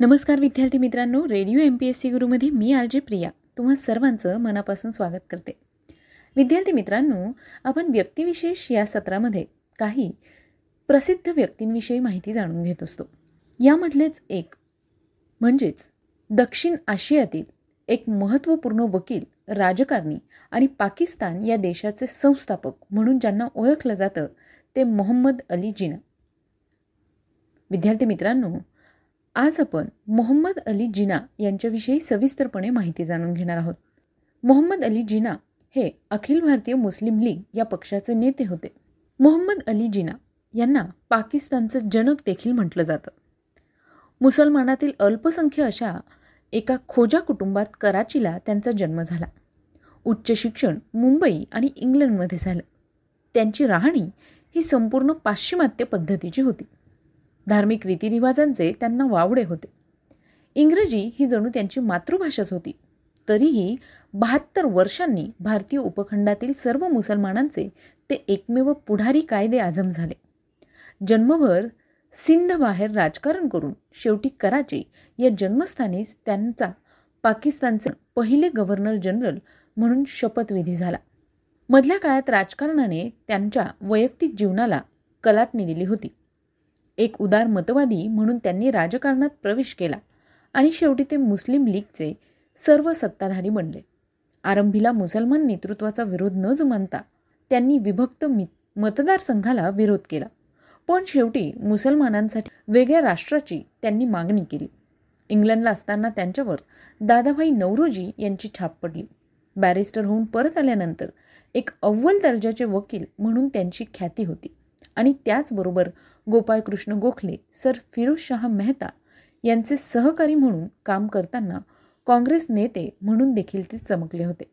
नमस्कार विद्यार्थी मित्रांनो radio M P S C गुरुमध्ये मी आर जे प्रिया. तुम्हा सर्वांचं मनापासून स्वागत करते. विद्यार्थी मित्रांनो आपण व्यक्तिविशेष या सत्रामध्ये काही प्रसिद्ध व्यक्तींविषयी माहिती जाणून घेत असतो. यामधलेच एक म्हणजेच दक्षिण आशियातील एक महत्त्वपूर्ण वकील राजकारणी आणि पाकिस्तान या देशाचे संस्थापक म्हणून ज्यांना ओळखलं जातं ते मोहम्मद अली जिना. विद्यार्थी मित्रांनो आज आपण मोहम्मद अली जिना यांच्याविषयी सविस्तरपणे माहिती जाणून घेणार आहोत. मोहम्मद अली जिना हे अखिल भारतीय मुस्लिम लीग या पक्षाचे नेते होते. मोहम्मद अली जिना यांना पाकिस्तानचं जनक देखील म्हटलं जातं. मुसलमानातील अल्पसंख्य अशा एका खोजा कुटुंबात कराचीला त्यांचा जन्म झाला. उच्च शिक्षण मुंबई आणि इंग्लंडमध्ये झालं. त्यांची राहणी ही संपूर्ण पाश्चिमात्य पद्धतीची होती. धार्मिक रीतिरिवाजांचे त्यांना वावडे होते. इंग्रजी ही जणू त्यांची मातृभाषाच होती. तरीही बहात्तर वर्षांनी भारतीय उपखंडातील सर्व मुसलमानांचे ते एकमेव पुढारी कायदे आजम झाले. जन्मभर सिंधबाहेर राजकारण करून शेवटी कराची या जन्मस्थानीच त्यांचा पाकिस्तानचे पहिले गव्हर्नर जनरल म्हणून शपथविधी झाला. मधल्या काळात राजकारणाने त्यांच्या वैयक्तिक जीवनाला कलाटणी दिली होती. एक उदार मतवादी म्हणून त्यांनी राजकारणात प्रवेश केला आणि शेवटी ते मुस्लिम लीगचे सर्व सत्ताधारी बनले. आरंभीला मुसलमान नेतृत्वाचा विरोध न जुमानता त्यांनी विभक्त मतदारसंघाला विरोध केला. पण शेवटी मुसलमानांसाठी वेगळ्या राष्ट्राची त्यांनी मागणी केली. इंग्लंडला असताना त्यांच्यावर दादाभाई नवरोजी यांची छाप पडली. बॅरिस्टर होऊन परत आल्यानंतर एक अव्वल दर्जाचे वकील म्हणून त्यांची ख्याती होती आणि त्याचबरोबर गोपाळकृष्ण गोखले सर फिरोजशाह मेहता यांचे सहकारी म्हणून काम करताना काँग्रेस नेते म्हणून देखील ते चमकले होते.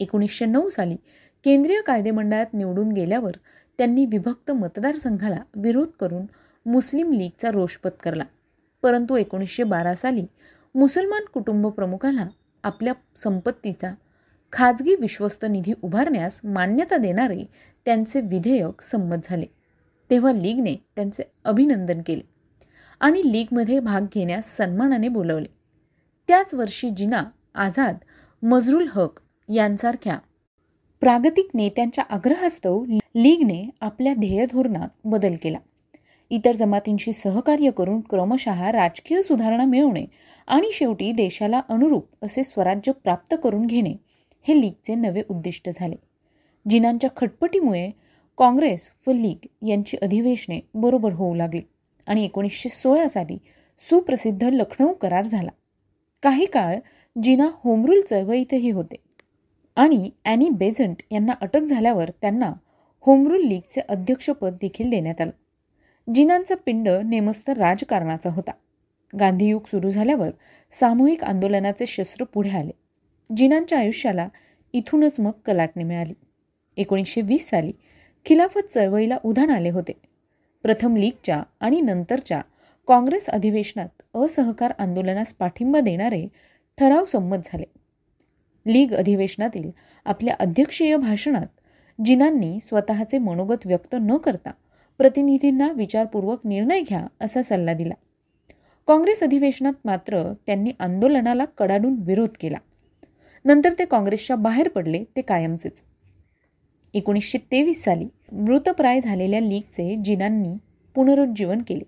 एकोणीसशे नऊ साली केंद्रीय कायदेमंडळात निवडून गेल्यावर त्यांनी विभक्त मतदारसंघाला विरोध करून मुस्लिम लीगचा रोष पत्करला परंतु एकोणीसशे बारा साली मुसलमान कुटुंब प्रमुखाला आपल्या संपत्तीचा खाजगी विश्वस्त निधी उभारण्यास मान्यता देणारे त्यांचे विधेयक संमत झाले. तेव्हा लीगने त्यांचे अभिनंदन केले आणि लीगमध्ये भाग घेण्यास सन्मानाने बोलवले. त्याच वर्षी जिना आझाद मजरुल हक यांसारख्या प्रागतिक नेत्यांच्या आग्रहास्तव लीगने आपल्या ध्येयधोरणात बदल केला. इतर जमातींशी सहकार्य करून क्रमशः राजकीय सुधारणा मिळवणे आणि शेवटी देशाला अनुरूप असे स्वराज्य प्राप्त करून घेणे हे लीगचे नवे उद्दिष्ट झाले. जिनांच्या खटपटीमुळे काँग्रेस व लीग यांची अधिवेशने बरोबर होऊ लागली आणि एकोणीसशे सोळा साली सुप्रसिद्ध लखनौ करार झाला. काही काळ जिना होमरूल चळवळीतही होते आणि ॲनी बेझंट यांना अटक झाल्यावर त्यांना होमरूल लीगचे अध्यक्षपद देखील देण्यात आलं. जिनांचा पिंड नेमस्त राजकारणाचा होता. गांधीयुग सुरू झाल्यावर सामूहिक आंदोलनाचे शस्त्र पुढे आले. जिनांच्या आयुष्याला इथूनच मग कलाटणी मिळाली. एकोणीसशे वीस साली खिलाफत चळवळीला उधाण आले होते. प्रथम लीगच्या आणि नंतरच्या काँग्रेस अधिवेशनात असहकार आंदोलनास पाठिंबा देणारे ठराव संमत झाले. लीग अधिवेशनातील आपल्या अध्यक्षीय भाषणात जिनांनी स्वतःचे मनोगत व्यक्त न करता प्रतिनिधींना विचारपूर्वक निर्णय घ्या असा सल्ला दिला. काँग्रेस अधिवेशनात मात्र त्यांनी आंदोलनाला कडाडून विरोध केला. नंतर ते काँग्रेसच्या बाहेर पडले ते कायमचेच. एकोणीसशे तेवीस साली मृतप्राय झालेल्या लीगचे जिनांनी पुनरुज्जीवन केले.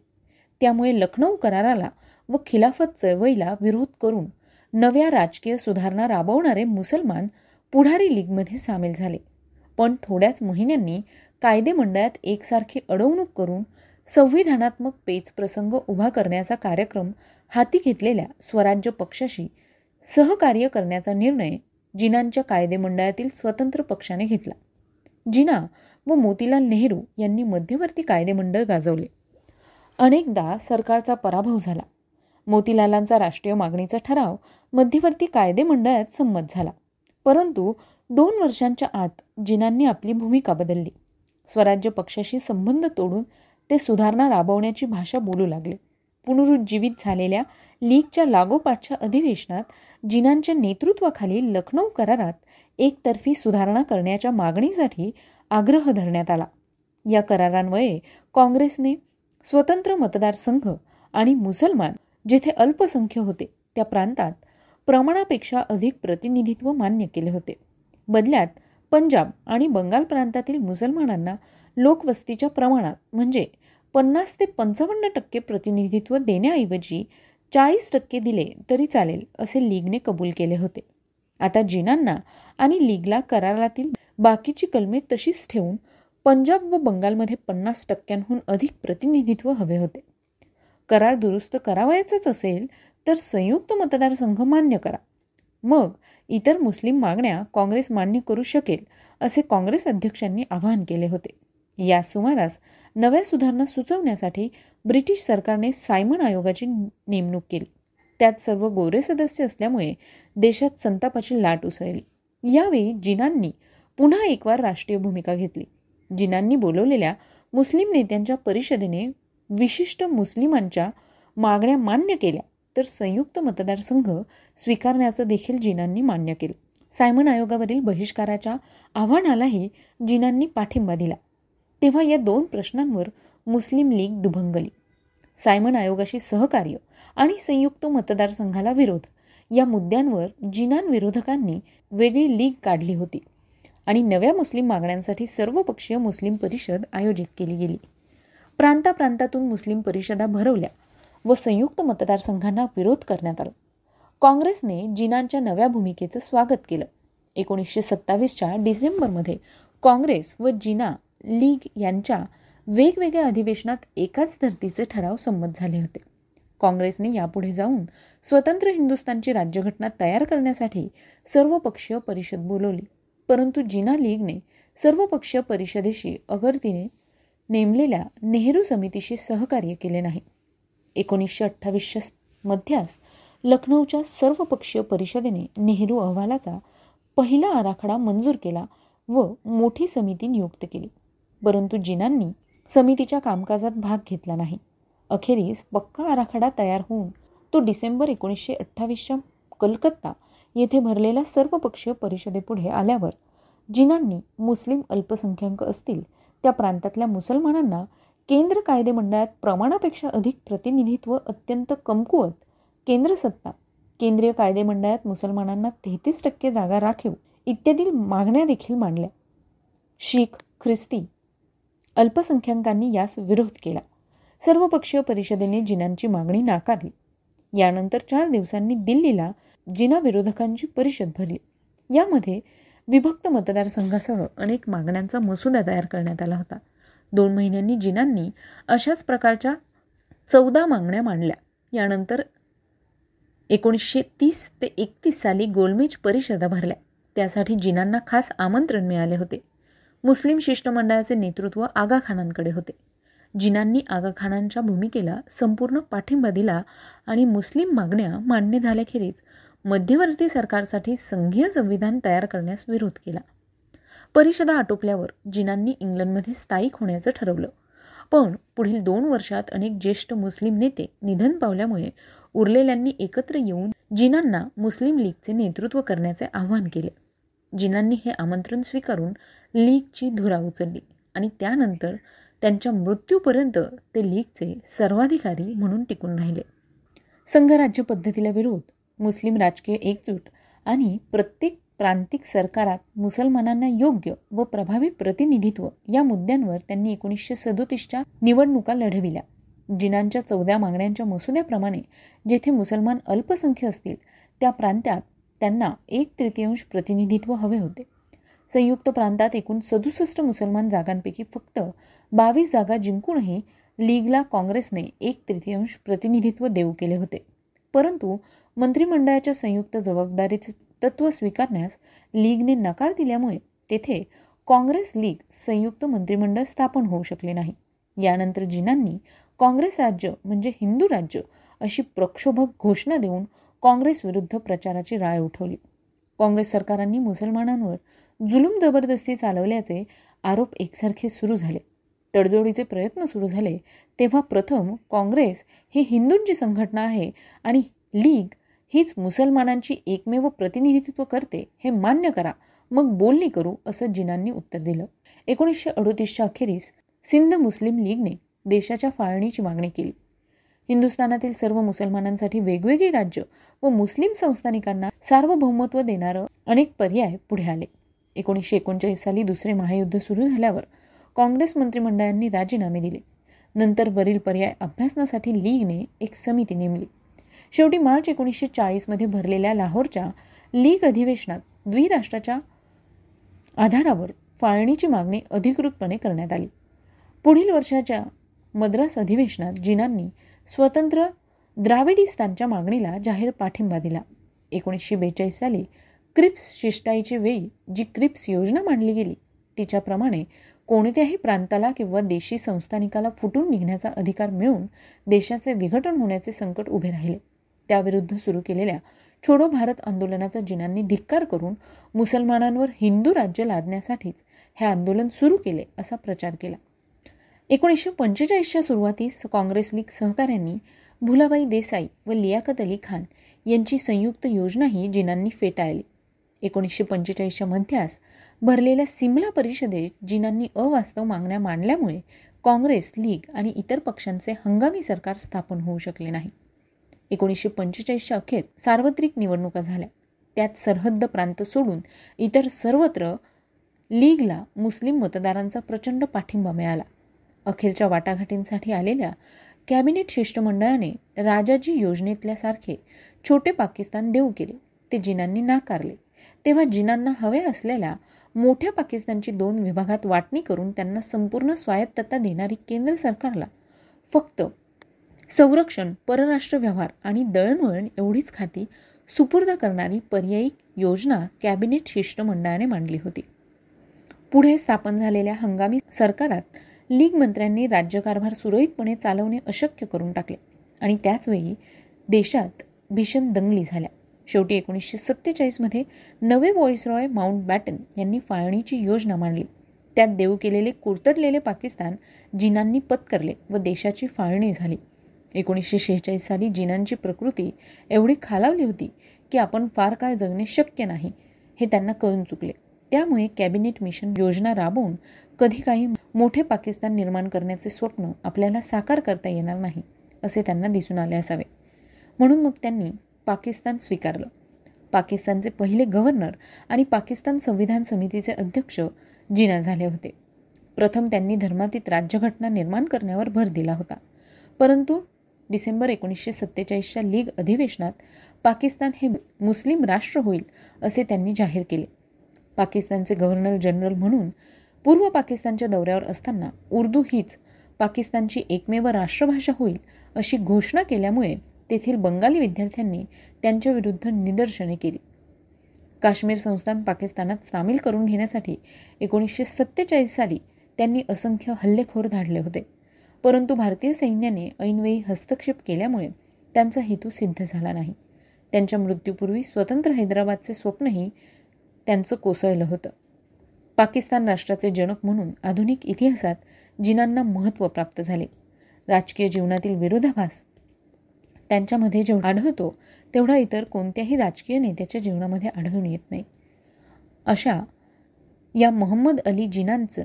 त्यामुळे लखनौ कराराला व खिलाफत चळवळीला विरोध करून नव्या राजकीय सुधारणा राबवणारे मुसलमान पुढारी लीगमध्ये सामील झाले. पण थोड्याच महिन्यांनी कायदेमंडळात एकसारखी अडवणूक करून संविधानात्मक पेच प्रसंग उभा करण्याचा कार्यक्रम हाती घेतलेल्या स्वराज्य पक्षाशी सहकार्य करण्याचा निर्णय जिनांच्या कायदेमंडळातील स्वतंत्र पक्षाने घेतला. जिना व मोतीलाल नेहरू यांनी मध्यवर्ती कायदेमंडळ गाजवले. अनेकदा सरकारचा पराभव झाला. मोतीलालांचा राष्ट्रीय मागणीचा ठराव मध्यवर्ती कायदेमंडळात संमत झाला. परंतु दोन वर्षांच्या आत जिनांनी आपली भूमिका बदलली. स्वराज्य पक्षाशी संबंध तोडून ते सुधारणा राबवण्याची भाषा बोलू लागले. पुनरुज्जीवित झालेल्या लीगच्या लागोपाठच्या अधिवेशनात जिनांच्या नेतृत्वाखाली लखनौ करारात एकतर्फी सुधारणा करण्याच्या मागणीसाठी आग्रह धरण्यात आला. या करारान्वये काँग्रेसने स्वतंत्र मतदारसंघ आणि मुसलमान जेथे अल्पसंख्य होते त्या प्रांतात प्रमाणापेक्षा अधिक प्रतिनिधित्व मान्य केले होते. बदल्यात पंजाब आणि बंगाल प्रांतातील मुसलमानांना लोकवस्तीच्या प्रमाणात म्हणजे पन्नास ते पंचावन्न टक्के प्रतिनिधित्व देण्याऐवजी चाळीस टक्के दिले तरी चालेल असे लीगने कबूल केले होते. आता जिनांना आणि लीगला करारातील बाकीची कलमे तशीच ठेवून पंजाब व बंगालमध्ये पन्नास टक्क्यांहून अधिक प्रतिनिधित्व हवे होते. करार दुरुस्त करावायचाच असेल तर संयुक्त मतदारसंघ मान्य करा. मग इतर मुस्लिम मागण्या काँग्रेस मान्य करू शकेल असे काँग्रेस अध्यक्षांनी आवाहन केले होते. या सुमारास नव्या सुधारणा सुचवण्यासाठी ब्रिटिश सरकारने सायमन आयोगाची नेमणूक केली. त्यात सर्व गोरे सदस्य असल्यामुळे देशात संतापाची लाट उसळली. यावेळी जिनांनी पुन्हा एकवार राष्ट्रीय भूमिका घेतली. जिनांनी बोलवलेल्या मुस्लिम नेत्यांच्या परिषदेने विशिष्ट मुस्लिमांच्या मागण्या मान्य केल्या तर संयुक्त मतदारसंघ स्वीकारण्याचं देखील जिनांनी मान्य केलं. सायमन आयोगावरील बहिष्काराच्या आव्हानालाही जिनांनी पाठिंबा दिला. तेव्हा या दोन प्रश्नांवर मुस्लिम लीग दुभंगली. सायमन आयोगाशी सहकार्य आणि संयुक्त मतदारसंघाला विरोध. या मुद्द्यांवर जिनान विरोधकांनी वेगळी लीग काढली होती आणि नव्या मुस्लिम मागण्यांसाठी सर्वपक्षीय मुस्लिम परिषद आयोजित केली गेली. प्रांताप्रांतातून मुस्लिम परिषदा भरवल्या व संयुक्त मतदारसंघांना विरोध करण्यात आला. काँग्रेसने जिनांच्या नव्या भूमिकेचं स्वागत केलं. एकोणीसशे सत्तावीसच्या डिसेंबरमध्ये काँग्रेस व जिना लीग यांच्या वेगवेगळ्या अधिवेशनात एकाच धर्तीचे ठराव संमत झाले होते. काँग्रेसने यापुढे जाऊन स्वतंत्र हिंदुस्थानची राज्यघटना तयार करण्यासाठी सर्वपक्षीय परिषद बोलवली. परंतु जिना लीगने सर्वपक्षीय परिषदेशी अगरतीने नेमलेल्या नेहरू समितीशी सहकार्य केले नाही. एकोणीसशे अठ्ठावीसच्या मध्यास लखनौच्या सर्वपक्षीय परिषदेने नेहरू अहवालाचा पहिला आराखडा मंजूर केला व मोठी समिती नियुक्त केली. परंतु जिनांनी समितीच्या कामकाजात भाग घेतला नाही. अखेरीस पक्का आराखडा तयार होऊन तो डिसेंबर एकोणीसशे अठ्ठावीसच्या कलकत्ता येथे भरलेल्या सर्वपक्षीय परिषदेपुढे आल्यावर जिनांनी मुस्लिम अल्पसंख्याक असतील त्या प्रांतातल्या मुसलमानांना केंद्र कायदेमंडळात प्रमाणापेक्षा अधिक प्रतिनिधित्व अत्यंत कमकुवत केंद्र सत्ता केंद्रीय कायदेमंडळात मुसलमानांना तेहतीस टक्के जागा राखीव इत्यादी मागण्या देखील मांडल्या. शीख ख्रिस्ती अल्पसंख्याकांनी यास विरोध केला. सर्वपक्षीय परिषदेने जिनांची मागणी नाकारली. यानंतर चार दिवसांनी दिल्लीला जिना विरोधकांची परिषद भरली. यामध्ये विभक्त मतदारसंघासह अनेक मागण्यांचा मसुदा तयार करण्यात आला होता. दोन महिन्यांनी जिनांनी अशाच प्रकारच्या चौदा मागण्या मांडल्या. यानंतर एकोणीसशे तीस ते एकतीस साली गोलमेज परिषदा भरल्या. त्यासाठी जिनांना खास आमंत्रण मिळाले होते. मुस्लिम शिष्टमंडळाचे नेतृत्व आगाखानांकडे होते. जिनांनी आगाखानांच्या भूमिकेला संपूर्ण पाठिंबा दिला आणि मुस्लिम मागण्या मान्य झाल्याखेरीज मध्यवर्ती सरकारसाठी संघीय संविधान तयार करण्यास विरोध केला. परिषदा आटोपल्यावर जिनांनी इंग्लंडमध्ये स्थायिक होण्याचं ठरवलं. पण पुढील दोन वर्षात अनेक ज्येष्ठ मुस्लिम नेते निधन पावल्यामुळे उरलेल्यांनी एकत्र येऊन जिनांना मुस्लिम लीगचे नेतृत्व करण्याचे आवाहन केले. जिनांनी हे आमंत्रण स्वीकारून लीगची धुरा उचलली आणि त्यानंतर त्यांच्या मृत्यूपर्यंत ते लीगचे सर्वाधिकारी म्हणून टिकून राहिले. संघराज्य पद्धतीला विरोध मुस्लिम राजकीय एकजूट आणि प्रत्येक प्रांतिक सरकारात मुसलमानांना योग्य व प्रभावी प्रतिनिधित्व या मुद्द्यांवर त्यांनी एकोणीसशे सदोतीसच्या निवडणुका लढविल्या. जिनांच्या चौदा मागण्यांच्या मसुद्याप्रमाणे जेथे मुसलमान अल्पसंख्य असतील त्या प्रांतात त्यांना एक तृतीयांश प्रतिनिधित्व हवे होते. संयुक्त प्रांतात एकूण सदुसष्ट मुसलमान जागांपैकी फक्त बावीस जागा जिंकूनही लीगला काँग्रेसने एक तृतीयांश प्रतिनिधित्व देऊ केले होते. परंतु मंत्रिमंडळाच्या संयुक्त जबाबदारीचे तत्त्व स्वीकारण्यास लीगने नकार दिल्यामुळे तेथे काँग्रेस लीग संयुक्त मंत्रिमंडळ स्थापन होऊ शकले नाही. यानंतर जिनांनी काँग्रेस राज्य म्हणजे हिंदू राज्य अशी प्रक्षोभक घोषणा देऊन काँग्रेस विरुद्ध प्रचाराची राळ उठवली. काँग्रेस सरकारांनी मुसलमानांवर जुलूम जबरदस्ती चालवल्याचे आरोप एकसारखे सुरू झाले. तडजोडीचे प्रयत्न सुरू झाले तेव्हा प्रथम काँग्रेस ही हिंदूंची संघटना आहे आणि लीग हीच मुसलमानांची एकमेव प्रतिनिधित्व करते हे मान्य करा मग बोलणी करू असं जिनांनी उत्तर दिलं. एकोणीसशे अडोतीसच्या अखेरीस सिंध मुस्लिम लीगने देशाच्या फाळणीची मागणी केली. हिंदुस्थानातील सर्व मुसलमानांसाठी वेगवेगळी राज्य व मुस्लिम संस्थानिकांना सार्वभौमत्व देणारं अनेक पर्याय पुढे आले. एकोणीसशे एकोणचाळीस साली दुसरे महायुद्ध सुरू झाल्यावर काँग्रेस मंत्रिमंडळांनी राजीनामे दिले. नंतर वरील पर्याय अभ्यासनासाठी लीगने एक समिती नेमली. शेवटी मार्च एकोणीसशे चाळीसमध्ये भरलेल्या लाहोरच्या लीग अधिवेशनात द्विराष्ट्राच्या आधारावर फाळणीची मागणी अधिकृतपणे करण्यात आली. पुढील वर्षाच्या मद्रास अधिवेशनात जिनांनी स्वतंत्र द्राविडिस्तानच्या मागणीला जाहीर पाठिंबा दिला. एकोणीसशे बेचाळीस साली क्रिप्स शिष्टाईची वेळी जी क्रिप्स योजना मांडली गेली तिच्याप्रमाणे कोणत्याही प्रांताला किंवा देशी संस्थानिकाला फुटून निघण्याचा अधिकार मिळून देशाचे विघटन होण्याचे संकट उभे राहिले. त्याविरुद्ध सुरू केलेल्या छोडो भारत आंदोलनाचा जिनांनी धिक्कार करून मुसलमानांवर हिंदू राज्य लादण्यासाठीच हे आंदोलन सुरू केले असा प्रचार केला. एकोणीसशे पंचेचाळीसच्या सुरुवातीस काँग्रेस लीग सहकाऱ्यांनी भुलाबाई देसाई व लियाकत अली खान यांची संयुक्त योजनाही जिनांनी फेटाळली. एकोणीसशे पंचेचाळीसच्या मध्यास भरलेल्या सिमला परिषदेत जिनांनी अवास्तव मागण्या मांडल्यामुळे काँग्रेस लीग आणि इतर पक्षांचे हंगामी सरकार स्थापन होऊ शकले नाही. एकोणीसशे पंचेचाळीसच्या अखेर सार्वत्रिक निवडणुका झाल्या. त्यात सरहद्द प्रांत सोडून इतर सर्वत्र लीगला मुस्लिम मतदारांचा प्रचंड पाठिंबा मिळाला. अखेरच्या वाटाघाटींसाठी आलेल्या कॅबिनेट शिष्टमंडळाने राजाजी योजनेतल्यासारखे छोटे पाकिस्तान देऊ केले. ते जिनांनी नाकारले. तेव्हा जिनांना हव्या असलेल्या मोठ्या पाकिस्तानची दोन विभागात वाटणी करून त्यांना संपूर्ण स्वायत्तता देणारी केंद्र सरकारला फक्त संरक्षण परराष्ट्र व्यवहार आणि दळणवळण एवढीच खाती सुपूर्द करणारी पर्यायी योजना कॅबिनेट शिष्टमंडळाने मांडली होती. पुढे स्थापन झालेल्या हंगामी सरकारात लीग मंत्र्यांनी राज्यकारभार सुरळीतपणे चालवणे अशक्य करून टाकले आणि त्याचवेळी देशात भीषण दंगली झाल्या. शेवटी एकोणीसशे सत्तेचाळीसमध्ये नवे रॉय माउंट बॅटन यांनी फाळणीची योजना मांडली. त्यात देऊ केलेले कुरतडलेले पाकिस्तान जिनांनी पत्करले व देशाची फाळणी झाली. एकोणीसशे शेहेचाळीस साली जिनांची प्रकृती एवढी खालावली होती की आपण फार काळ जगणे शक्य नाही हे त्यांना कळून चुकले. त्यामुळे कॅबिनेट मिशन योजना राबवून कधी काही मोठे पाकिस्तान निर्माण करण्याचे स्वप्न आपल्याला साकार करता येणार नाही असे त्यांना दिसून आले असावे. म्हणून मग त्यांनी पाकिस्तान स्वीकारलं. पाकिस्तानचे पहिले गव्हर्नर आणि पाकिस्तान संविधान समितीचे अध्यक्ष जिना झाले होते. प्रथम त्यांनी धर्मातीत राज्यघटना निर्माण करण्यावर भर दिला होता. परंतु डिसेंबर एकोणीसशे सत्तेचाळीसच्या लीग अधिवेशनात पाकिस्तान हे मुस्लिम राष्ट्र होईल असे त्यांनी जाहीर केले. पाकिस्तानचे गव्हर्नर जनरल म्हणून पूर्व पाकिस्तानच्या दौऱ्यावर असताना उर्दू हीच पाकिस्तानची एकमेव राष्ट्रभाषा होईल अशी घोषणा केल्यामुळे तेथील बंगाली विद्यार्थ्यांनी त्यांच्याविरुद्ध निदर्शने केली. काश्मीर संस्थान पाकिस्तानात सामील करून घेण्यासाठी एकोणीसशे सत्तेचाळीस साली त्यांनी असंख्य हल्लेखोर धाडले होते. परंतु भारतीय सैन्याने ऐनवेळी हस्तक्षेप केल्यामुळे त्यांचा हेतू सिद्ध झाला नाही. त्यांच्या मृत्यूपूर्वी स्वतंत्र हैदराबादचे स्वप्नही त्यांचं कोसळलं होतं. पाकिस्तान राष्ट्राचे जनक म्हणून आधुनिक इतिहासात जिनांना महत्त्व प्राप्त झाले. राजकीय जीवनातील विरोधाभास त्यांच्यामध्ये जेवढा आढळतो तेवढा इतर कोणत्याही राजकीय नेत्याच्या जीवनामध्ये आढळून येत नाही. अशा या मोहम्मद अली जिनांचं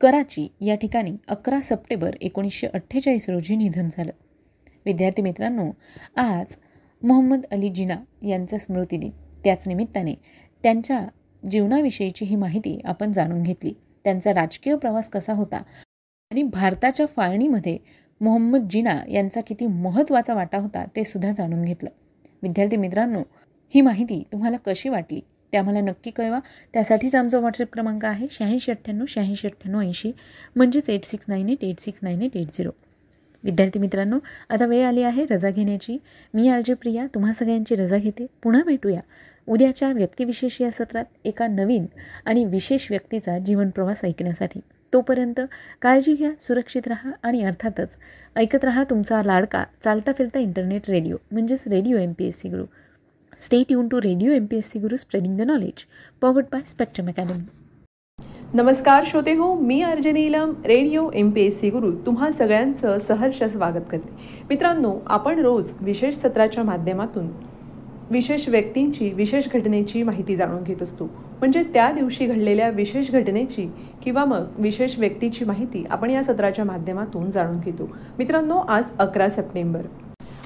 कराची या ठिकाणी अकरा सप्टेंबर एकोणीसशे अठ्ठेचाळीस रोजी निधन झालं. विद्यार्थी मित्रांनो आज मोहम्मद अली जिना यांचा स्मृतिदिन त्याच निमित्ताने त्यांच्या जीवनाविषयीची ही माहिती आपण जाणून घेतली. त्यांचा राजकीय प्रवास कसा होता आणि भारताच्या फाळणीमध्ये मोहम्मद जिना यांचा किती महत्त्वाचा वाटा होता ते सुद्धा जाणून घेतलं. विद्यार्थी मित्रांनो ही माहिती तुम्हाला कशी वाटली? ते आम्हाला नक्की कळवा. त्यासाठीच आमचा व्हॉट्सअप क्रमांक आहे शहाऐंशी अठ्ठ्याण्णव शहाऐंशी अठ्ठ्याण्णव ऐंशी म्हणजेच eight six nine eight eight six nine eight eight zero विद्यार्थी मित्रांनो आता वेळ आली आहे रजा घेण्याची. मी आरजे प्रिया तुम्हा सगळ्यांची रजा घेते. पुन्हा भेटूया. उद्याच्या व्यक्तिविशेष या सत्रात एका नवीन आणि विशेष व्यक्तीचा जीवनप्रवास ऐकण्यासाठी. तोपर्यंत काळजी घ्या सुरक्षित राहा आणि अर्थातच ऐकत राहा तुमचा लाडका चालता फिरता इंटरनेट रेडिओ म्हणजेच radio M P S C Guru. Stay युन to radio M P S C Guru spreading the knowledge powered by Spectrum Academy नमस्कार श्रोते हो मी Arjani Neelam radio M P S C Guru. तुम्हा सगळ्यांचं सहर्ष स्वागत करते. मित्रांनो आपण रोज विशेष सत्राच्या माध्यमातून विशेष व्यक्तींची विशेष घटनेची माहिती जाणून घेत असतो. म्हणजे त्या दिवशी घडलेल्या विशेष घटनेची किंवा मग विशेष व्यक्तीची माहिती आपण या सत्राच्या माध्यमातून जाणून घेतो. मित्रांनो आज अकरा सप्टेंबर.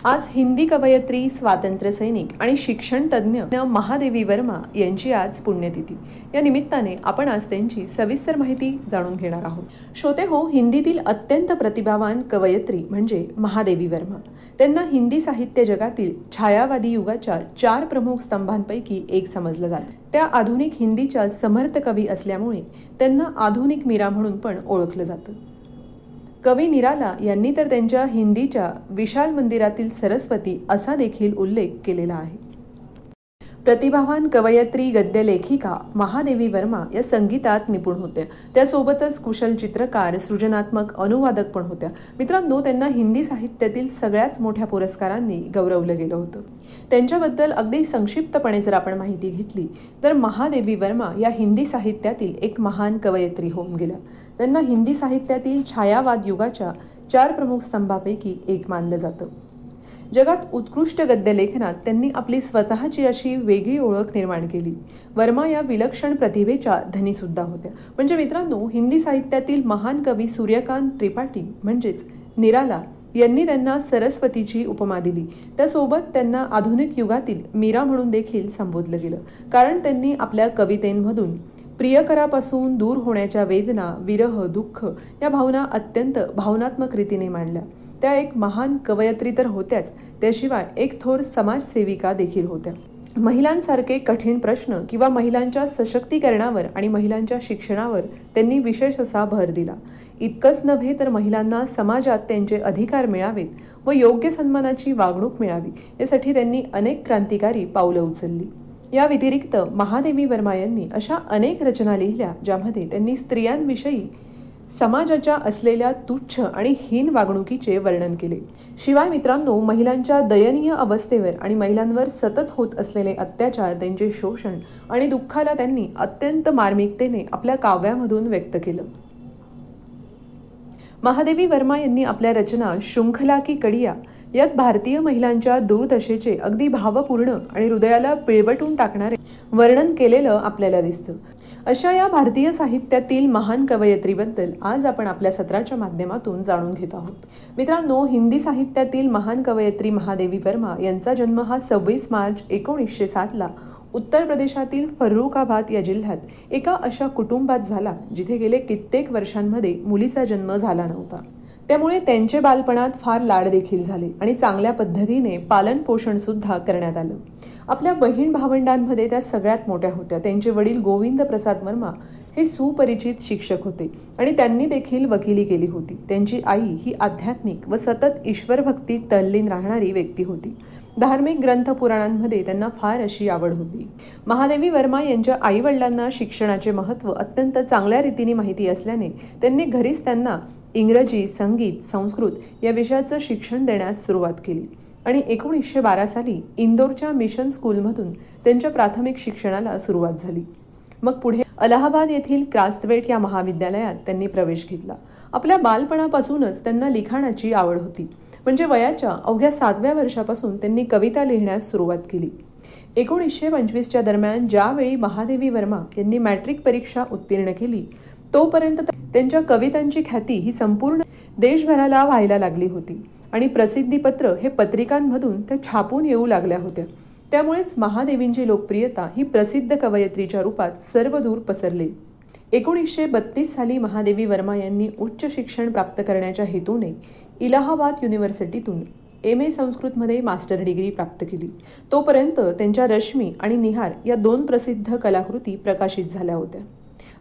आज हिंदी कवयित्री स्वातंत्र्य सैनिक आणि शिक्षण तज्ज्ञ महादेवी वर्मा यांची आज पुण्यतिथी. या निमित्ताने आपण आज त्यांची सविस्तर माहिती जाणून घेणार आहोत. श्रोते हो हिंदीतील अत्यंत प्रतिभावान कवयित्री म्हणजे महादेवी वर्मा. त्यांना हिंदी साहित्य जगातील छायावादी युगाच्या चार प्रमुख स्तंभांपैकी एक समजलं जातं. त्या आधुनिक हिंदीच्या समर्थ कवी असल्यामुळे त्यांना आधुनिक मीरा म्हणून पण ओळखलं जातं. कवी निराला यांनी तर त्यांच्या हिंदीच्या विशाल मंदिरातील सरस्वती असा देखील उल्लेख केलेला आहे. प्रतिभावान कवयत्री गद्य लेखिका महादेवी वर्मा या संगीतात निपुण होत्या. त्यासोबतच कुशल चित्रकार सृजनात्मक अनुवादक पण होत्या. मित्रांनो त्यांना हिंदी साहित्यातील सगळ्याच मोठ्या पुरस्कारांनी गौरवलं गेलं होतं. त्यांच्याबद्दल अगदी संक्षिप्तपणे जर आपण माहिती घेतली तर महादेवी वर्मा या हिंदी साहित्यातील एक महान कवयत्री होऊन गेल्या. त्यांना हिंदी साहित्यातील छायावाद युगाच्या चार प्रमुख स्तंभापैकी एक मानलं जातं. जगात उत्कृष्ट गद्यलेखनात त्यांनी आपली स्वतःची अशी वेगळी ओळख निर्माण केली. वर्मा या विलक्षण प्रतिभेच्या धनीसुद्धा होत्या. म्हणजे मित्रांनो हिंदी साहित्यातील महान कवी सूर्यकांत त्रिपाठी म्हणजेच निराला यांनी त्यांना सरस्वतीची उपमा दिली. त्यासोबत त्यांना आधुनिक युगातील मीरा म्हणून देखील संबोधलं गेलं. कारण त्यांनी आपल्या कवितेंमधून प्रियकरापासून दूर होण्याच्या वेदना विरह दुःख या भावना अत्यंत भावनात्मक रीतीने मांडल्या. त्या एक महान कवयत्री तर होत्याच त्याशिवाय एक थोर समाजसेविका देखील होत्या. महिलांसारखे कठीण प्रश्न किंवा महिलांच्या सशक्तीकरणावर आणि महिलांच्या शिक्षणावर त्यांनी विशेष असा भर दिला. इतकंच नव्हे तर महिलांना समाजात त्यांचे अधिकार मिळावेत व योग्य सन्मानाची वागणूक मिळावी यासाठी त्यांनी अनेक क्रांतिकारी पावलं उचलली. या व्यतिरिक्त महादेवी वर्मा यांनी अशा अनेक रचना लिहिल्या ज्यामध्ये त्यांनी स्त्रियांविषयी समाजाच्या असलेल्या तुच्छ आणि हीन वागणुकीचे वर्णन केले. शिवाय मित्रांनो महिलांच्या दयनीय अवस्थेवर आणि महिलांवर सतत होत असलेले अत्याचार त्यांचे शोषण आणि दुःखाला त्यांनी अत्यंत मार्मिकतेने आपल्या काव्यामधून व्यक्त केलं. महादेवी वर्मा यांनी आपल्या रचना शृंखला की कडिया यात भारतीय महिलांच्या दुर्दशेचे अगदी भावपूर्ण आणि हृदयाला पिळवटून टाकणारे वर्णन केलेलं आपल्याला दिसतं. अशा या भारतीय साहित्यातील महान कवयत्रीबद्दल आज आपण आपल्या सत्राच्या माध्यमातून जाणून घेत आहोत. मित्रांनो हिंदी साहित्यातील महान कवयत्री महादेवी वर्मा यांचा जन्म हा सव्वीस मार्च एकोणीसशे सातला उत्तर प्रदेशातील फर्रुखाबाद या जिल्ह्यात एका अशा कुटुंबात झाला जिथे गेले कित्येक वर्षांमध्ये मुलीचा जन्म झाला नव्हता. त्यामुळे त्यांचे बालपणात फार लाड देखील झाले आणि चांगल्या पद्धतीने पालन पोषण सुद्धा करण्यात आलं. आपल्या बहीण भावंडांमध्ये त्या सगळ्यात मोठ्या होत्या. त्यांचे वडील गोविंद प्रसाद वर्मा हे सुपरिचित शिक्षक होते आणि त्यांनी देखील वकिली केली होती. त्यांची आई ही आध्यात्मिक व सतत ईश्वरभक्ती तल्लीन राहणारी व्यक्ती होती. धार्मिक ग्रंथ पुराणांमध्ये त्यांना फार अशी आवड होती. महादेवी वर्मा यांच्या आईवडिलांना शिक्षणाचे महत्त्व अत्यंत चांगल्या रीतीने माहिती असल्याने त्यांनी घरीच त्यांना इंग्रजी संगीत संस्कृत या विषयाचं शिक्षण देण्यास सुरुवात केली. आणि एकोणीसशे बारा साली इंदोरच्या मिशन स्कूलमधून त्यांच्या प्राथमिक शिक्षणाला सुरुवात झाली. मग पुढे अलाहाबाद येथील क्रास्तवेट या महाविद्यालयात त्यांनी प्रवेश घेतला. आपल्या बालपणापासूनच त्यांना लिखाणाची आवड होती. म्हणजे वयाच्या अवघ्या सातव्या वर्षापासून त्यांनी कविता लिहिण्यास सुरुवात केली. एकोणीसशे पंचवीसच्या दरम्यान ज्यावेळी महादेवी वर्मा यांनी मॅट्रिक परीक्षा उत्तीर्ण केली तोपर्यंत त्यांच्या कवितांची ख्याती ही संपूर्ण देशभराला व्हायला लागली होती. आणि प्रसिद्धीपत्र हे पत्रिकांमधून त्या छापून येऊ लागल्या होत्या. त्यामुळेच महादेवींची लोकप्रियता ही प्रसिद्ध कवयत्रीच्या रूपात सर्वदूर पसरली. एकोणीसशे बत्तीस साली महादेवी वर्मा यांनी उच्च शिक्षण प्राप्त करण्याच्या हेतूने इलाहाबाद युनिव्हर्सिटीतून एम ए संस्कृतमध्ये मास्टर डिग्री प्राप्त केली. तोपर्यंत त्यांच्या रश्मी आणि निहार या दोन प्रसिद्ध कलाकृती प्रकाशित झाल्या होत्या.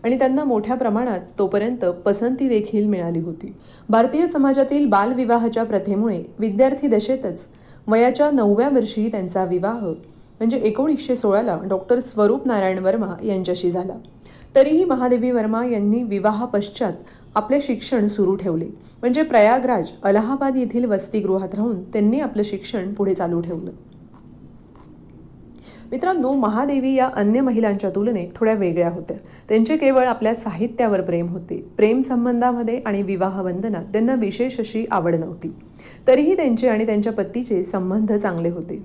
आणि त्यांना मोठ्या प्रमाणात तोपर्यंत पसंती देखील मिळाली होती. भारतीय समाजातील बालविवाहाच्या प्रथेमुळे विद्यार्थी दशेतच वयाच्या नवव्या वर्षी त्यांचा विवाह म्हणजे एकोणीसशे सोळाला डॉक्टर स्वरूप नारायण वर्मा यांच्याशी झाला. तरीही महादेवी वर्मा यांनी विवाहापश्चात आपले शिक्षण सुरू ठेवले. म्हणजे प्रयागराज अलाहाबाद येथील वसतिगृहात राहून त्यांनी आपलं शिक्षण पुढे चालू ठेवलं. मित्रांनो महादेवी या अन्य महिलांच्या तुलनेत थोड्या वेगळ्या होत्या. त्यांचे केवळ आपल्या साहित्यावर प्रेम होते. प्रेम संबंधामध्ये आणि विवाहबंधनात त्यांना विशेष अशी आवड नव्हती. तरीही त्यांचे आणि त्यांच्या पतीचे संबंध चांगले होते.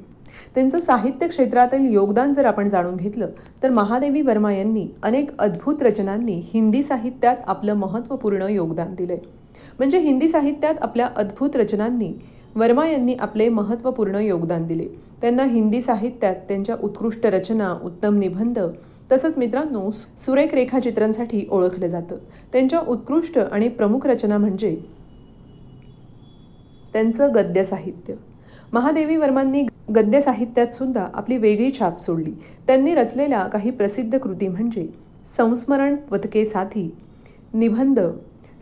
त्यांचं साहित्य क्षेत्रातील योगदान जर आपण जाणून घेतलं तर महादेवी वर्मा यांनी अनेक अद्भुत रचनांनी हिंदी साहित्यात आपलं महत्त्वपूर्ण योगदान दिलंय. म्हणजे हिंदी साहित्यात आपल्या अद्भुत रचनांनी वर्मा यांनी आपले महत्त्वपूर्ण योगदान दिले. त्यांना हिंदी साहित्यात त्यांच्या उत्कृष्ट रचना उत्तम निबंध तसंच मित्रांनो सुरेख रेखाचित्रांसाठी ओळखलं जातं. त्यांच्या उत्कृष्ट आणि प्रमुख रचना म्हणजे त्यांचं गद्य साहित्य. महादेवी वर्मांनी गद्य साहित्यात सुद्धा आपली वेगळी छाप सोडली. त्यांनी रचलेल्या काही प्रसिद्ध कृती म्हणजे संस्मरण पथके साथी निबंध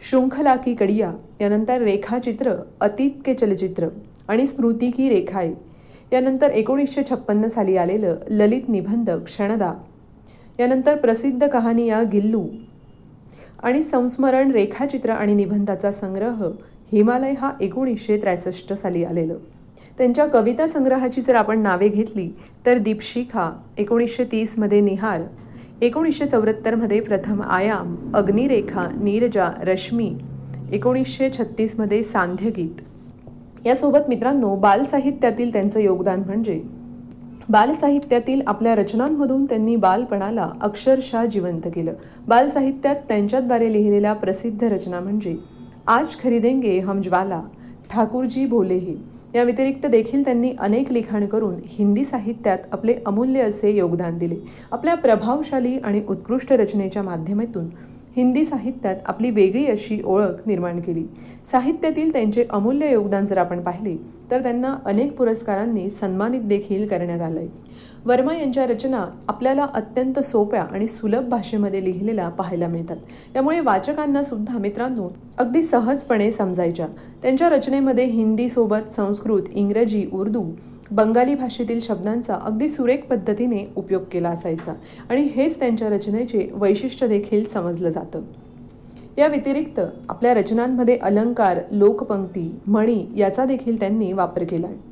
शृंखला की कडिया यानंतर रेखाचित्र अतीत के चलचित्र आणि स्मृती की रेखाय यानंतर एकोणीसशे छप्पन्न साली आलेलं ललित निबंध क्षणदा. यानंतर प्रसिद्ध कहाणिया गिल्लू. आणि संस्मरण रेखाचित्र आणि निबंधाचा संग्रह हिमालय हा एकोणीसशे त्रेसष्ट साली आलेलं. त्यांच्या कविता संग्रहाची जर आपण नावे घेतली तर दीपशिखा एकोणीसशे तीसमध्ये निहार एकोणीसशे चौऱ्याहत्तरमध्ये प्रथम आयाम अग्निरेखा नीरजा रश्मी एकोणीसशे छत्तीसमध्ये सांध्यगीत यासोबत मित्रांनो बालसाहित्यातील त्यांचं योगदान म्हणजे बालसाहित्यातील आपल्या रचनांमधून त्यांनी बालपणाला अक्षरशः जिवंत केलं. बालसाहित्यात त्यांच्याद्वारे लिहिलेल्या प्रसिद्ध रचना म्हणजे आज खरीदेंगे हम ज्वाला ठाकूरजी भोलेही या व्यतिरिक्त देखील त्यांनी अनेक लिखाण करून हिंदी साहित्यात आपले अमूल्य असे योगदान दिले. आपल्या प्रभावशाली आणि उत्कृष्ट रचनेच्या माध्यमातून हिंदी साहित्यात आपली वेगळी अशी ओळख निर्माण केली. साहित्यातील त्यांचे अमूल्य योगदान जर आपण पाहिले तर त्यांना अनेक पुरस्कारांनी सन्मानित देखील करण्यात आलंय. वर्मा यांच्या रचना आपल्याला अत्यंत सोप्या आणि सुलभ भाषेमध्ये लिहिलेल्या पाहायला मिळतात. त्यामुळे वाचकांना सुद्धा मित्रांनो अगदी सहजपणे समजायच्या. त्यांच्या रचनेमध्ये हिंदीसोबत संस्कृत इंग्रजी उर्दू बंगाली भाषेतील शब्दांचा अगदी सुरेख पद्धतीने उपयोग केला असायचा. आणि हेच त्यांच्या रचनेचे वैशिष्ट्य देखील समजलं जातं. या व्यतिरिक्त आपल्या रचनांमध्ये अलंकार लोकपंक्ती म्हणी याचा देखील त्यांनी वापर केला आहे